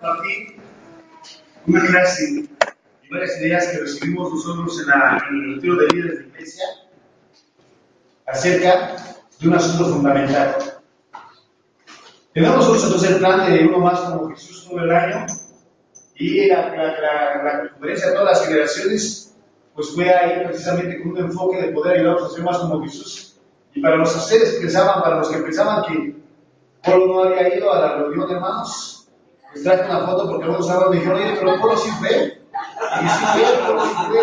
cbp.gov/careers. Una clase y varias ideas que recibimos nosotros en, la, en el retiro de líderes de iglesia acerca de un asunto fundamental. Tenemos nosotros el plan de uno más como Jesús todo el año y la, la, conferencia de todas las generaciones pues fue ahí precisamente con un enfoque de poder ayudarnos a ser más como Jesús. Y para los que pensaban, para los que pensaban que Polo no había ido a la reunión de hermanos, traje una foto porque algunos sábados me dijeron, oye, pero Polo sí fue. Y sí fue, Polo sí fue.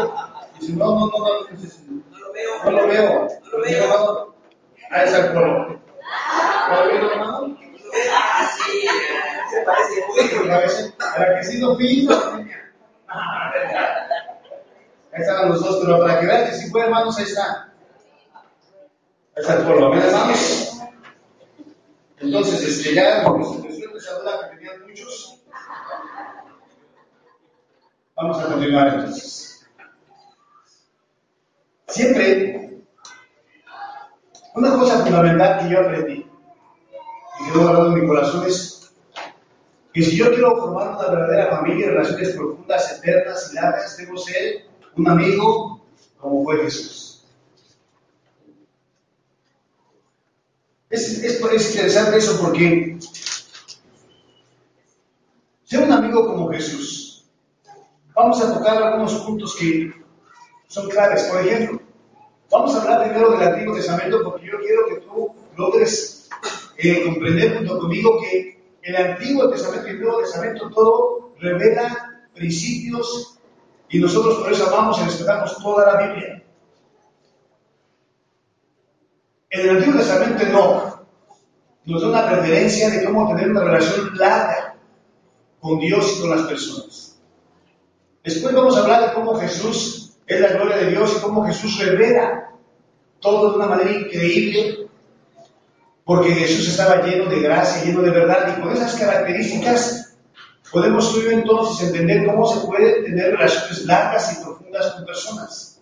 Y dice, no, no, no, no, no, lo veo. No lo veo. No lo veo. Ahí está el Polo. ¿No lo veo, hermano? Ah, sí, se parece muy A veces, a la que sí no fui, Ahí estaban los dos, pero para que vean que si fue, hermanos, ahí está. Ahí está el Polo. ¿Ven, hermanos? Entonces, este, ya, como se que tenían muchos, vamos a continuar entonces. Siempre, una cosa fundamental que yo aprendí y que guardado en mi corazón es que si yo quiero formar una verdadera familia, relaciones profundas, eternas y largas, debo ser un amigo como fue Jesús. Es, es, es interesante eso porque ser un amigo como Jesús. Vamos a tocar algunos puntos que son claves. Por ejemplo, vamos a hablar primero del Antiguo Testamento porque yo quiero que tú logres eh, comprender junto conmigo que el Antiguo Testamento y el Nuevo Testamento todo revela principios y nosotros por eso amamos y respetamos toda la Biblia. En el Antiguo Testamento no nos da una referencia de cómo tener una relación larga con Dios y con las personas. Después vamos a hablar de cómo Jesús es la gloria de Dios y cómo Jesús revela todo de una manera increíble, porque Jesús estaba lleno de gracia, lleno de verdad, y con esas características podemos tú entonces entender cómo se puede tener relaciones largas y profundas con personas.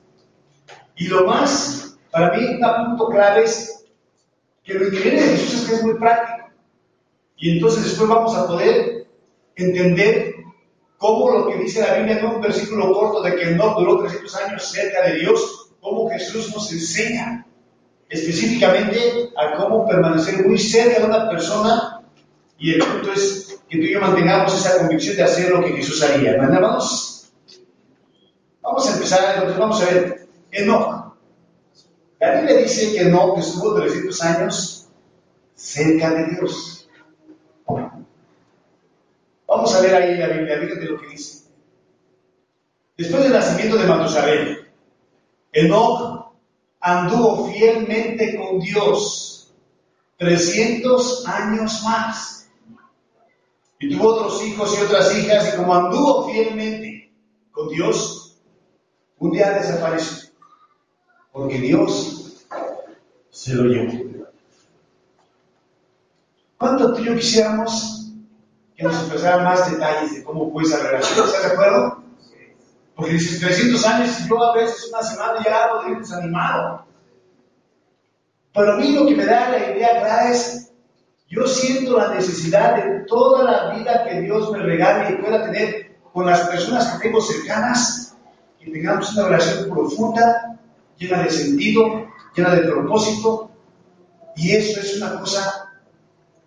Y lo más, para mí, un punto clave es que lo increíble de Jesús es que es muy práctico. Y entonces después vamos a poder entender cómo lo que dice la Biblia en un versículo corto de que no duró 300 años cerca de Dios, cómo Jesús nos enseña específicamente a cómo permanecer muy cerca de una persona y el punto es que tú y yo mantengamos esa convicción de hacer lo que Jesús haría. Vamos, vamos a empezar, entonces vamos a ver, Enoch. La Biblia dice que Enoch estuvo 300 años cerca de Dios. Vamos a ver ahí la Biblia, fíjate lo que dice. Después del nacimiento de Matusalén, Enoch anduvo fielmente con Dios 300 años más. Y tuvo otros hijos y otras hijas, y como anduvo fielmente con Dios, un día desapareció, porque Dios se lo llevó. ¿Cuánto tú y yo quisiéramos que nos expresaran más detalles de cómo fue esa relación? ¿Estás de acuerdo? Porque dices 300 años y yo a veces una semana ya lo desanimado. Pero a mí lo que me da la idea es, yo siento la necesidad de toda la vida que Dios me regale y pueda tener con las personas que tengo cercanas, que tengamos una relación profunda, llena de sentido, llena de propósito. Y eso es una cosa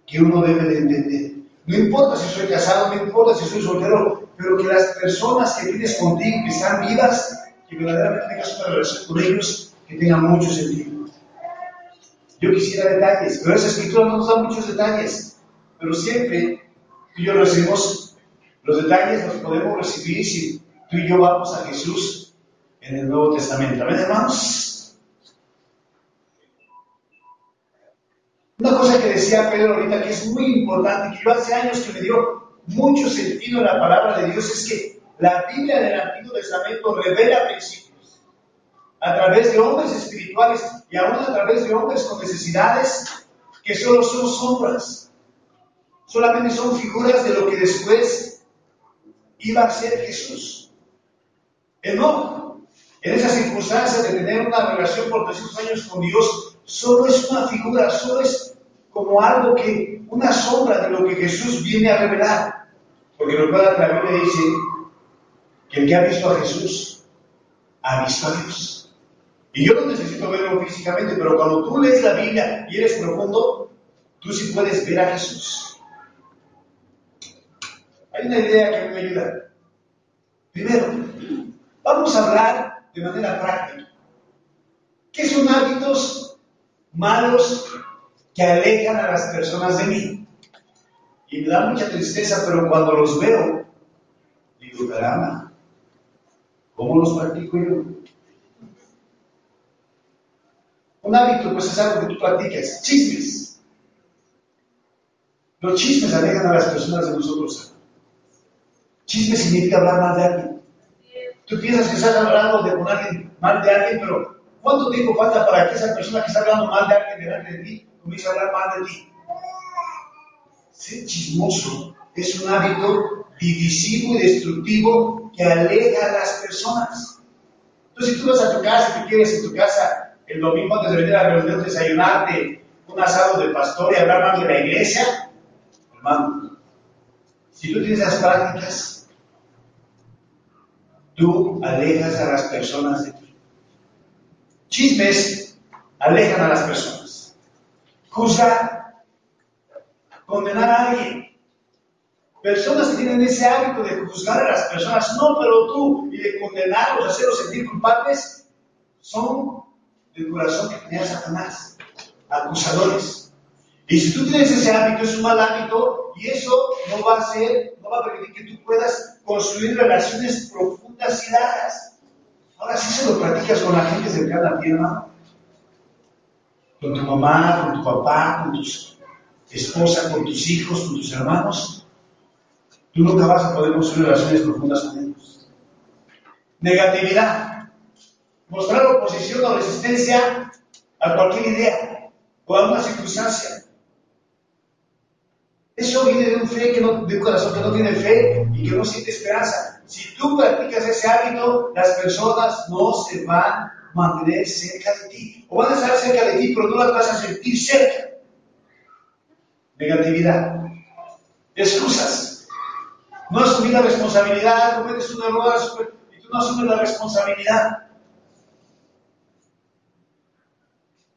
que uno debe de entender. No importa si soy casado, no importa si soy soltero, pero que las personas que tienes contigo, que están vivas, que verdaderamente tengas una relación con ellos, que tengan mucho sentido. Yo quisiera detalles, pero esa escritura no nos da muchos detalles, pero siempre tú y yo recibimos los detalles, los podemos recibir si tú y yo vamos a Jesús en el Nuevo Testamento. ¿Amén, hermanos? Una cosa que decía Pedro ahorita que es muy importante, que yo hace años que me dio mucho sentido en la palabra de Dios es que la Biblia del Antiguo Testamento revela principios a través de hombres espirituales y aún a través de hombres con necesidades que solo son sombras, solamente son figuras de lo que después iba a ser Jesús. no, en esas circunstancias de tener una relación por 300 años con Dios, solo es una figura, solo es como algo que, una sombra de lo que Jesús viene a revelar. Porque recuerda que la Biblia dice que el que ha visto a Jesús ha visto a Dios. Y yo no necesito verlo físicamente, pero cuando tú lees la Biblia y eres profundo, tú sí puedes ver a Jesús. Hay una idea que me ayuda. Primero, vamos a hablar de manera práctica. ¿Qué son hábitos malos que alejan a las personas de mí? Y me da mucha tristeza, pero cuando los veo, digo, caramba, ¿cómo los practico yo? Un hábito, pues es algo que tú practicas. Chismes. Los chismes alejan a las personas de nosotros. Chisme significa hablar mal de alguien. Tú piensas que estás hablando de mal de alguien, pero ¿cuánto tiempo falta para que esa persona que está hablando mal de alguien delante de ti comience a hablar mal de ti? Ser chismoso es un hábito divisivo y destructivo que aleja a las personas. Entonces, si tú vas a tu casa y te quieres en tu casa el domingo antes de venir a la reunión, desayunarte un asado de pastor y hablar mal de la iglesia, hermano, si tú tienes esas prácticas, tú alejas a las personas de. Chismes alejan a las personas. Juzgar, condenar a alguien. Personas que tienen ese hábito de juzgar a las personas, no, pero tú, y de condenarlos, hacerlos sentir culpables, son del corazón que tenía Satanás, acusadores. Y si tú tienes ese hábito, es un mal hábito, y eso no va a ser, no va a permitir que tú puedas construir relaciones profundas y largas. Ahora sí se lo practicas con la gente cercana a ti, hermano. Con tu mamá, con tu papá, con tu esposa, con tus hijos, con tus hermanos. Tú nunca vas a poder construir relaciones profundas con ellos. Negatividad. Mostrar oposición o resistencia a cualquier idea o a una circunstancia. Eso viene de un, fe que no, de un corazón que no tiene fe y que no siente esperanza. Si tú practicas ese hábito, las personas no se van a mantener cerca de ti. O van a estar cerca de ti, pero no las vas a sentir cerca. Negatividad. Excusas. No asumir la responsabilidad, cometes un error y tú no asumes la responsabilidad.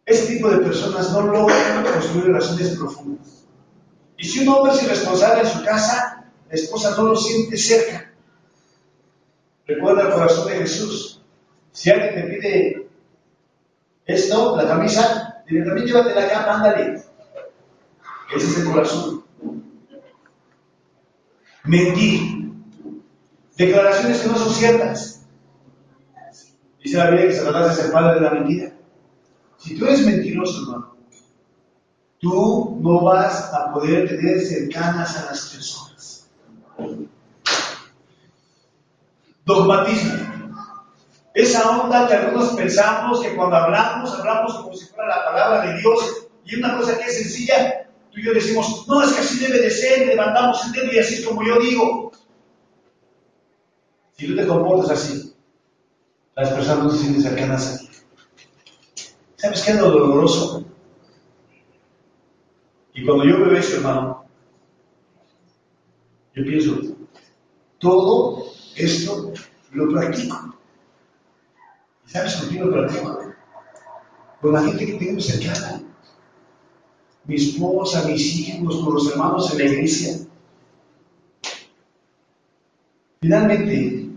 Ese tipo de personas no logran construir relaciones profundas. Y si un hombre es irresponsable en su casa, la esposa no lo siente cerca. Recuerda el corazón de Jesús. Si alguien te pide esto, la camisa, dile también llévate la cama, ándale. Ese es el corazón. Mentir. Declaraciones que no son ciertas. Dice la Biblia que Satanás es el padre de la mentira. Si tú eres mentiroso, hermano, tú no vas a poder tener cercanas a las personas. Dogmatismo. Esa onda que algunos pensamos que cuando hablamos, hablamos como si fuera la palabra de Dios y una cosa que es sencilla, tú y yo decimos, no, es que así debe de ser, levantamos el dedo y así es como yo digo. Si tú te comportas así, las personas no se sienten cercanas a ti. ¿Sabes qué es lo doloroso? Cuando yo veo eso, hermano, yo pienso, todo esto lo practico. ¿Y sabes por qué lo practico? Con la gente que tengo cercana. Mi esposa, mis hijos, con los hermanos en la iglesia. Finalmente,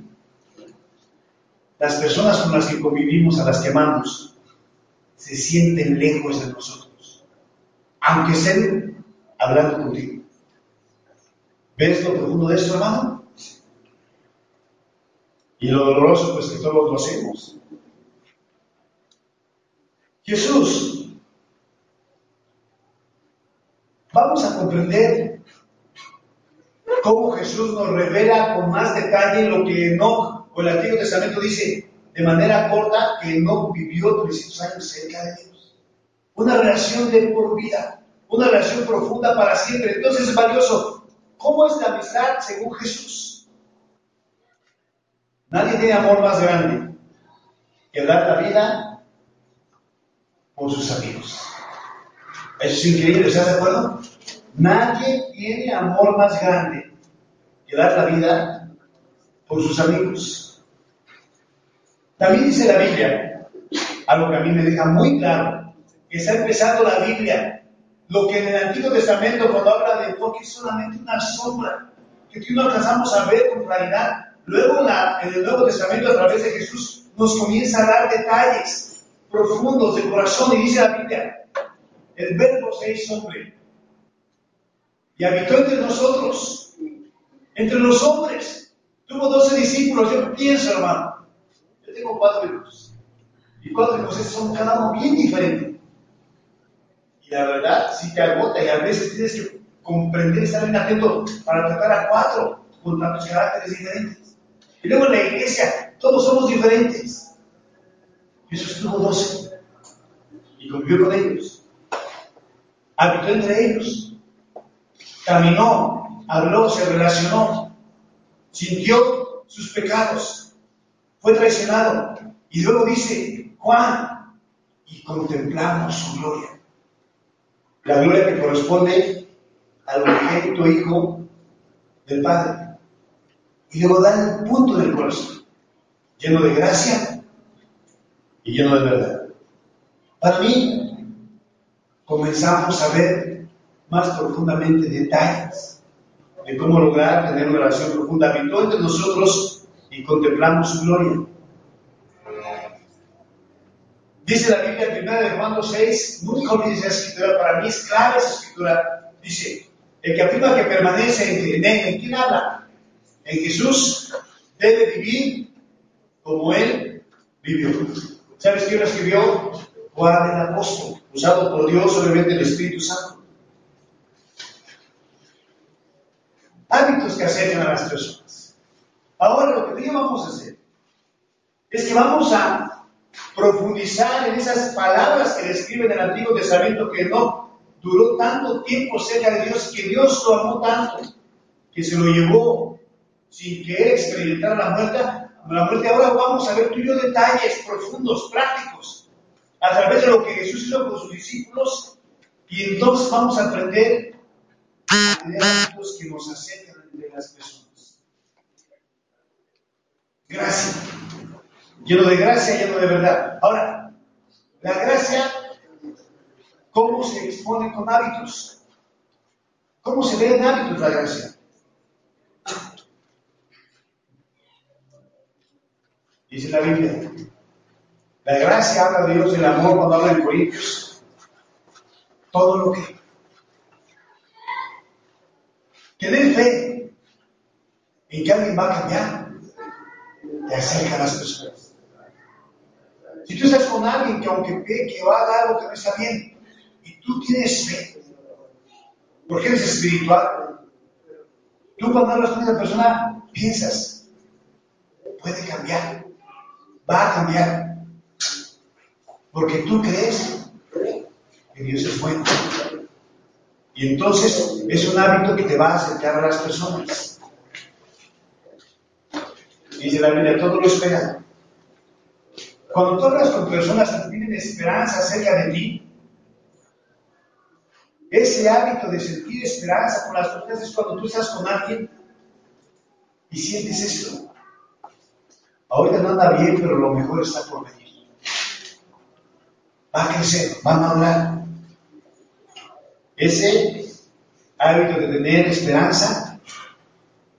las personas con las que convivimos, a las que amamos, se sienten lejos de nosotros aunque estén hablando contigo. ¿Ves lo profundo de esto, hermano? Y lo doloroso, pues que todos lo hacemos. Jesús, vamos a comprender cómo Jesús nos revela con más detalle lo que no, o el Antiguo Testamento dice de manera corta que no vivió 300 años cerca de Dios. Una relación de por vida, una relación profunda para siempre. Entonces es valioso. ¿Cómo es la amistad según Jesús? Nadie tiene amor más grande que dar la vida por sus amigos. Eso es increíble, ¿estás de acuerdo? Nadie tiene amor más grande que dar la vida por sus amigos. También dice la Biblia, algo que a mí me deja muy claro, que está empezando la Biblia, lo que en el Antiguo Testamento cuando habla de que es solamente una sombra, que tú no alcanzamos a ver con claridad. Luego en, el Nuevo Testamento a través de Jesús nos comienza a dar detalles profundos de corazón y dice la Biblia, el verbo se hizo hombre y habitó entre nosotros, entre los hombres. Tuvo doce discípulos. Yo pienso, hermano, yo tengo cuatro hijos. Y cuatro hijos son cada uno bien diferente. Y la verdad, sí te agota y a veces tienes que comprender, estar bien atento para tratar a cuatro con tantos caracteres diferentes. Y luego en la iglesia, todos somos diferentes. Jesús tuvo doce y convivió con ellos. Habitó entre ellos caminó, habló, se relacionó, sintió sus pecados, fue traicionado. Y luego dice, Juan, y contemplamos su gloria. La gloria que corresponde al unigénito Hijo del Padre. Y luego da el punto del corazón, lleno de gracia y lleno de verdad. Para mí, comenzamos a ver más profundamente detalles de cómo lograr tener una relación profunda. Habitó entre nosotros y contemplamos su gloria. Dice la Biblia, primera de Juan 6, nunca olvides esa escritura, para mí es clave esa escritura. Dice, el que afirma que permanece en, él, ¿en quién habla? En Jesús, debe vivir como Él vivió. ¿Sabes quién lo escribió? Juan el apóstol, usado por Dios, obviamente el Espíritu Santo. hábitos que acercan a las personas. Ahora lo que vamos a hacer es que vamos a profundizar en esas palabras que describen en el Antiguo Testamento que no duró tanto tiempo cerca de Dios, que Dios lo amó tanto, que se lo llevó sin que él experimentara la muerte. La muerte ahora vamos a ver tú y detalles profundos, prácticos, a través de lo que Jesús hizo con sus discípulos, y entonces vamos a aprender hábitos que nos acercan entre las personas. Gracia. Lleno de gracia, lleno de verdad. Ahora, la gracia, ¿cómo se expone con hábitos? ¿Cómo se ve en hábitos la gracia? Dice la Biblia. La gracia habla de Dios del amor cuando habla en Corintios. Todo lo que Tener fe en que alguien va a cambiar te acerca a las personas. Si tú estás con alguien que aunque ve que va a dar algo que no está bien, y tú tienes fe, porque eres espiritual, tú cuando hablas con esa persona piensas, puede cambiar, va a cambiar, porque tú crees que Dios es bueno. Y entonces es un hábito que te va a acercar a las personas. Dice la Biblia, todo lo espera. Cuando tú hablas con personas que tienen esperanza acerca de ti, ese hábito de sentir esperanza con las personas es cuando tú estás con alguien y sientes esto. Ahorita no anda bien, pero lo mejor está por venir. Va a crecer, va a madurar. Ese hábito de tener esperanza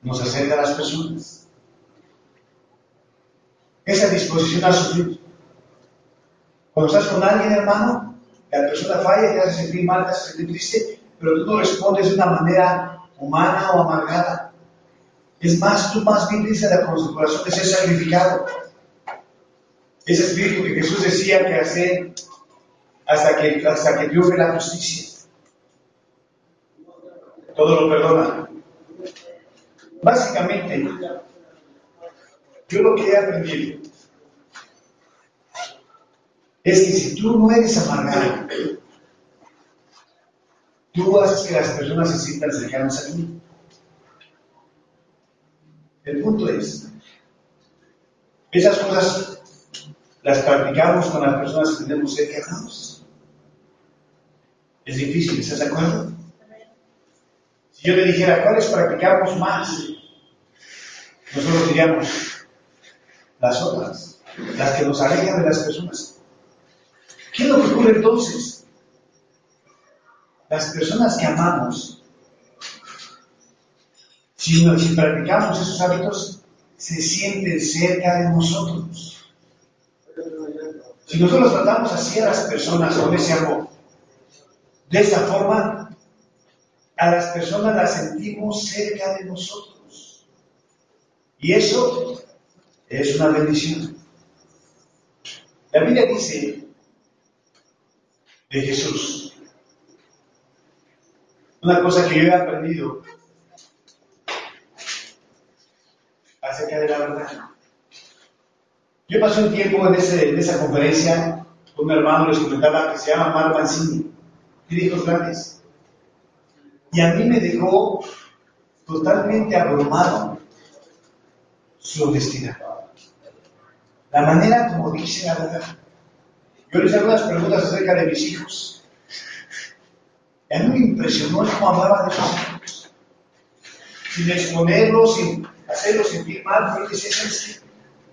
nos acerca a las personas. Esa disposición a sufrir. Cuando estás con alguien, hermano, la persona falla, te hace sentir mal, te hace sentir triste, pero tú no respondes de una manera humana o amargada. Es más, tú más bien dices la corazón de ser sacrificado. Ese espíritu que Jesús decía que hace hasta que, hasta que triunfe la justicia todo lo perdona. Básicamente, yo lo que he aprendido es que si tú no eres amargado, tú haces que las personas se sientan cercanas a ti. El punto es, esas cosas las practicamos con las personas que tenemos cerca Es difícil, ¿estás de acuerdo? Si yo le dijera, ¿cuáles practicamos más? Nosotros diríamos, las otras, las que nos alejan de las personas. ¿Qué es lo que ocurre entonces? Las personas que amamos, si, practicamos esos hábitos, se sienten cerca de nosotros. Si nosotros tratamos así a las personas con ese amor, de esa forma, a las personas las sentimos cerca de nosotros. Y eso es una bendición. La Biblia dice de Jesús, una cosa que yo he aprendido acerca de la verdad. Yo pasé un tiempo en, esa conferencia, un hermano les comentaba que se llama Mark Mancini, tiene hijos grandes. Y a mí me dejó totalmente abrumado su honestidad. La manera como dice la verdad. Yo les hago unas preguntas acerca de mis hijos. A mí me impresionó cómo hablaba de hijos. Sin exponerlos, sin hacerlos sentir mal, porque decía,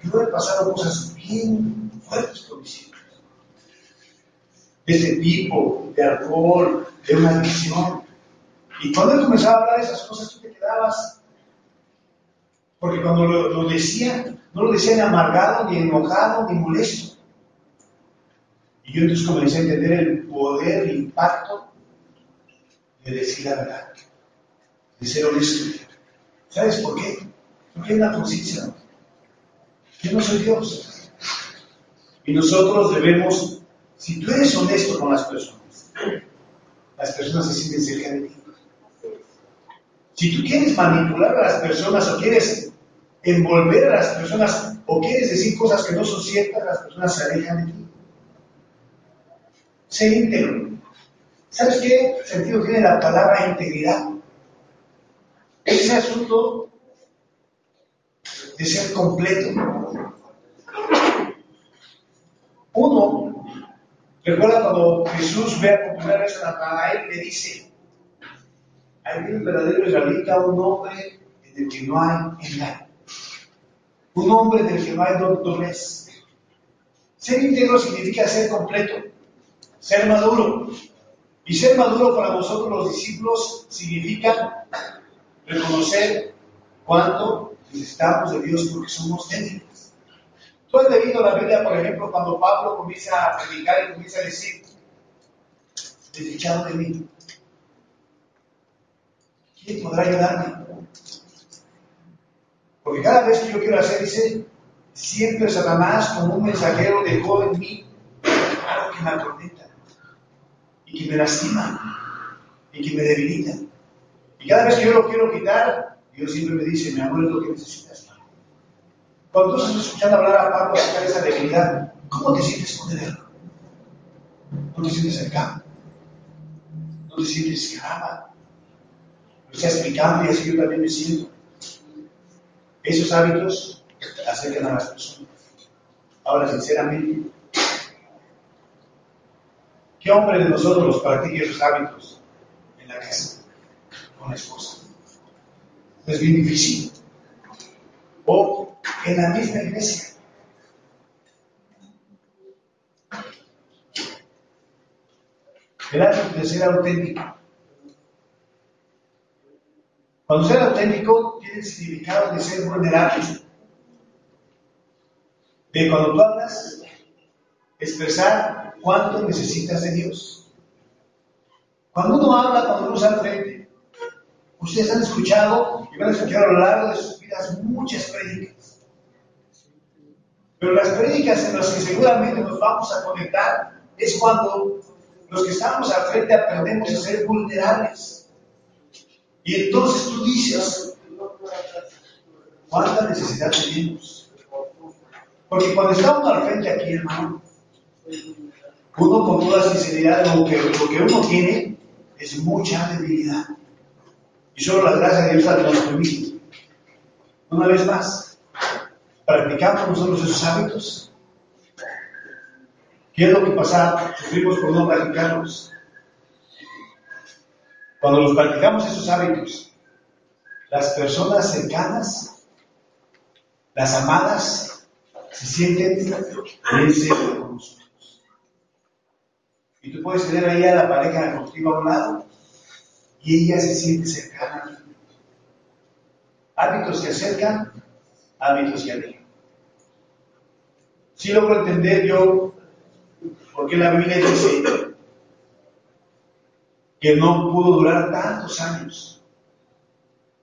yo he pasado cosas bien fuertes con mis hijos. De ese tipo, de alcohol, de una adicción. Y cuando él comenzaba a hablar de esas cosas, tú te quedabas. Porque cuando lo, decía, no lo decía ni amargado, ni enojado, ni molesto. Y yo entonces comencé a entender el poder, el impacto de decir la verdad, de ser honesto. ¿Sabes por qué? Porque hay una conciencia. Yo no soy Dios. Y nosotros debemos, si tú eres honesto con las personas, las personas se sienten cerca de ti. Si tú quieres manipular a las personas o quieres envolver a las personas o quieres decir cosas que no son ciertas, las personas se alejan de ti. Sé íntegro. ¿Sabes qué sentido tiene la palabra integridad? Ese asunto de ser completo. Uno, recuerda cuando Jesús ve por primera vez a Natanael, le dice, hay un verdadero israelita, un hombre en el que no hay engaño. Un hombre en el que no hay doblez. Ser íntegro significa ser completo, ser maduro. Y ser maduro para nosotros los discípulos significa reconocer cuánto necesitamos de Dios porque somos débiles. Tú has leído la Biblia, por ejemplo, cuando Pablo comienza a predicar y comienza a decir, desdichado de mí, ¿quién podrá ayudarme? Porque cada vez que yo quiero hacer, dice, siempre Satanás como un mensajero dejó en mí algo que me atormenta y que me lastima y que me debilita. Y cada vez que yo lo quiero quitar, Dios siempre me dice, mi amor es lo que necesitas. Cuando tú estás escuchando hablar a Pablo acerca de esa debilidad, ¿cómo te sientes con él? ¿No te sientes cercano? ¿No te sientes caramba? Lo está explicando y así yo también me siento. Esos hábitos acercan a las personas. Ahora, sinceramente, ¿qué hombre de nosotros practique esos hábitos en la casa con la esposa? Es bien difícil. O en la misma iglesia. El hábito de ser auténtico. Cuando ser auténtico tiene el significado de ser vulnerable. De cuando tú hablas, expresar cuánto necesitas de Dios. Cuando uno habla, cuando uno sale frente, ustedes han escuchado y van a escuchar a lo largo de sus vidas muchas prédicas. Pero las prédicas en las que seguramente nos vamos a conectar es cuando los que estamos al frente aprendemos a ser vulnerables. Y entonces tú dices, ¿Cuánta necesidad tenemos? Porque cuando uno al frente aquí, hermano, uno con toda sinceridad, lo que, lo que uno tiene es mucha debilidad. Y solo la gracia de Dios nos permite. Una vez más, practicamos nosotros esos hábitos. ¿Qué es lo que pasa? Sufrimos por no practicarlos. Cuando los practicamos esos hábitos, las personas cercanas, las amadas, se sienten bien con nosotros. Y tú puedes tener ahí a la pareja contigo a un lado y ella se siente cercana. Hábitos que acercan, hábitos que alejan. Si logro entender yo por qué la Biblia dice que no pudo durar tantos años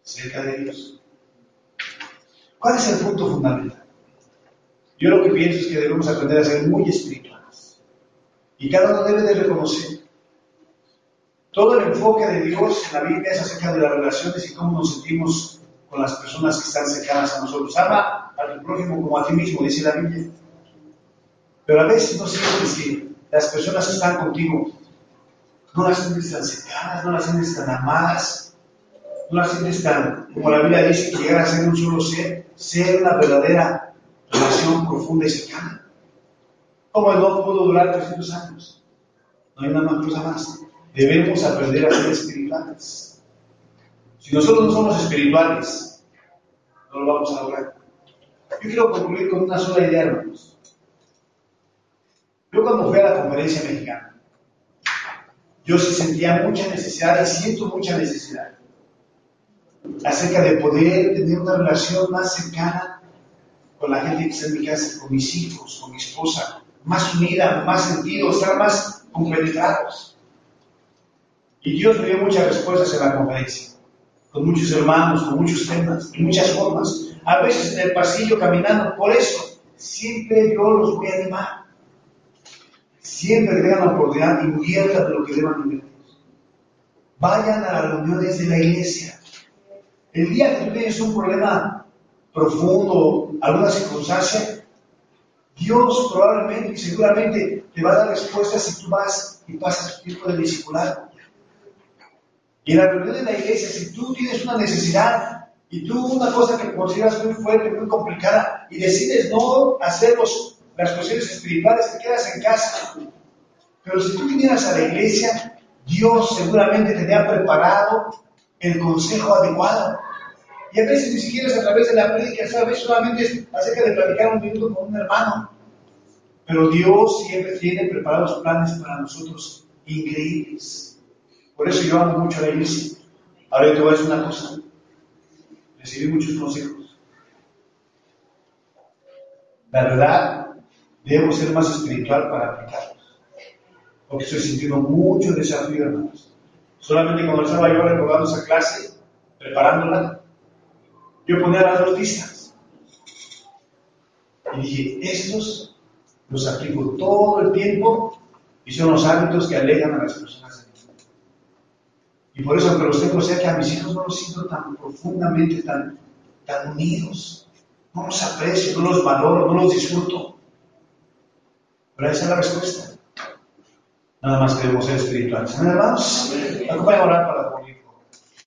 cerca de Dios. ¿Cuál es el punto fundamental? Yo lo que pienso es que debemos aprender a ser muy espirituales. Y cada uno debe de reconocer. Todo el enfoque de Dios en la Biblia es acerca de las relaciones y cómo nos sentimos con las personas que están cercanas a nosotros. Ama a tu prójimo como a ti mismo, dice la Biblia. Pero a veces no sientes que las personas que están contigo no las sientes tan cercanas, no las sientes tan amadas, no las sientes tan, como la Biblia dice, que llegar a ser un solo ser, ser una verdadera relación profunda y cercana. No pudo durar 300 años. No hay más cosa más. Debemos aprender a ser espirituales. Si nosotros no somos espirituales, no lo vamos a lograr. Yo quiero concluir con una sola idea, hermanos. Yo cuando fui a la conferencia mexicana, yo sí sentía mucha necesidad y siento mucha necesidad acerca de poder tener una relación más cercana con la gente que está en mi casa, con mis hijos, con mi esposa, más unida, más sentido, estar más compenetrados. Y Dios me dio muchas respuestas en la conferencia, con muchos hermanos, con muchos temas, de muchas formas. A veces en el pasillo caminando, por eso siempre yo los voy a animar siempre tengan la oportunidad, inviertan de lo que deban. Vayan a las reuniones de la iglesia. El día que tú tienes un problema profundo, alguna circunstancia, Dios probablemente y seguramente te va a dar respuesta si tú vas y pasas tiempo de discipulado. Y en la reunión de la iglesia, si tú tienes una necesidad y tú una cosa que consideras muy fuerte, muy complicada, y decides no hacer las cuestiones espirituales, te quedas en casa. Pero si tú vinieras a la iglesia, Dios seguramente te había preparado el consejo adecuado. Y a veces ni siquiera es a través de la prédica, veces solamente acerca de platicar un minuto con un hermano. Pero Dios siempre tiene preparados planes para nosotros increíbles. Por eso yo amo mucho a la iglesia. Ahora yo te voy a decir una cosa. Recibí muchos consejos. La verdad, debo ser más espiritual para aplicarlos. Porque estoy sintiendo mucho desafío, hermanos. Solamente cuando estaba yo recordando esa clase, preparándola, yo ponía las dos listas. Y dije, estos los aplico todo el tiempo y son los hábitos que alejan a las personas de mí. Y por eso, aunque los tengo cerca, a mis hijos no los siento tan profundamente, tan, tan unidos. No los aprecio, no los valoro, no los disfruto. Pero esa es la respuesta. Nada más queremos ser espirituales. Amén, hermanos. Acompáñame a orar para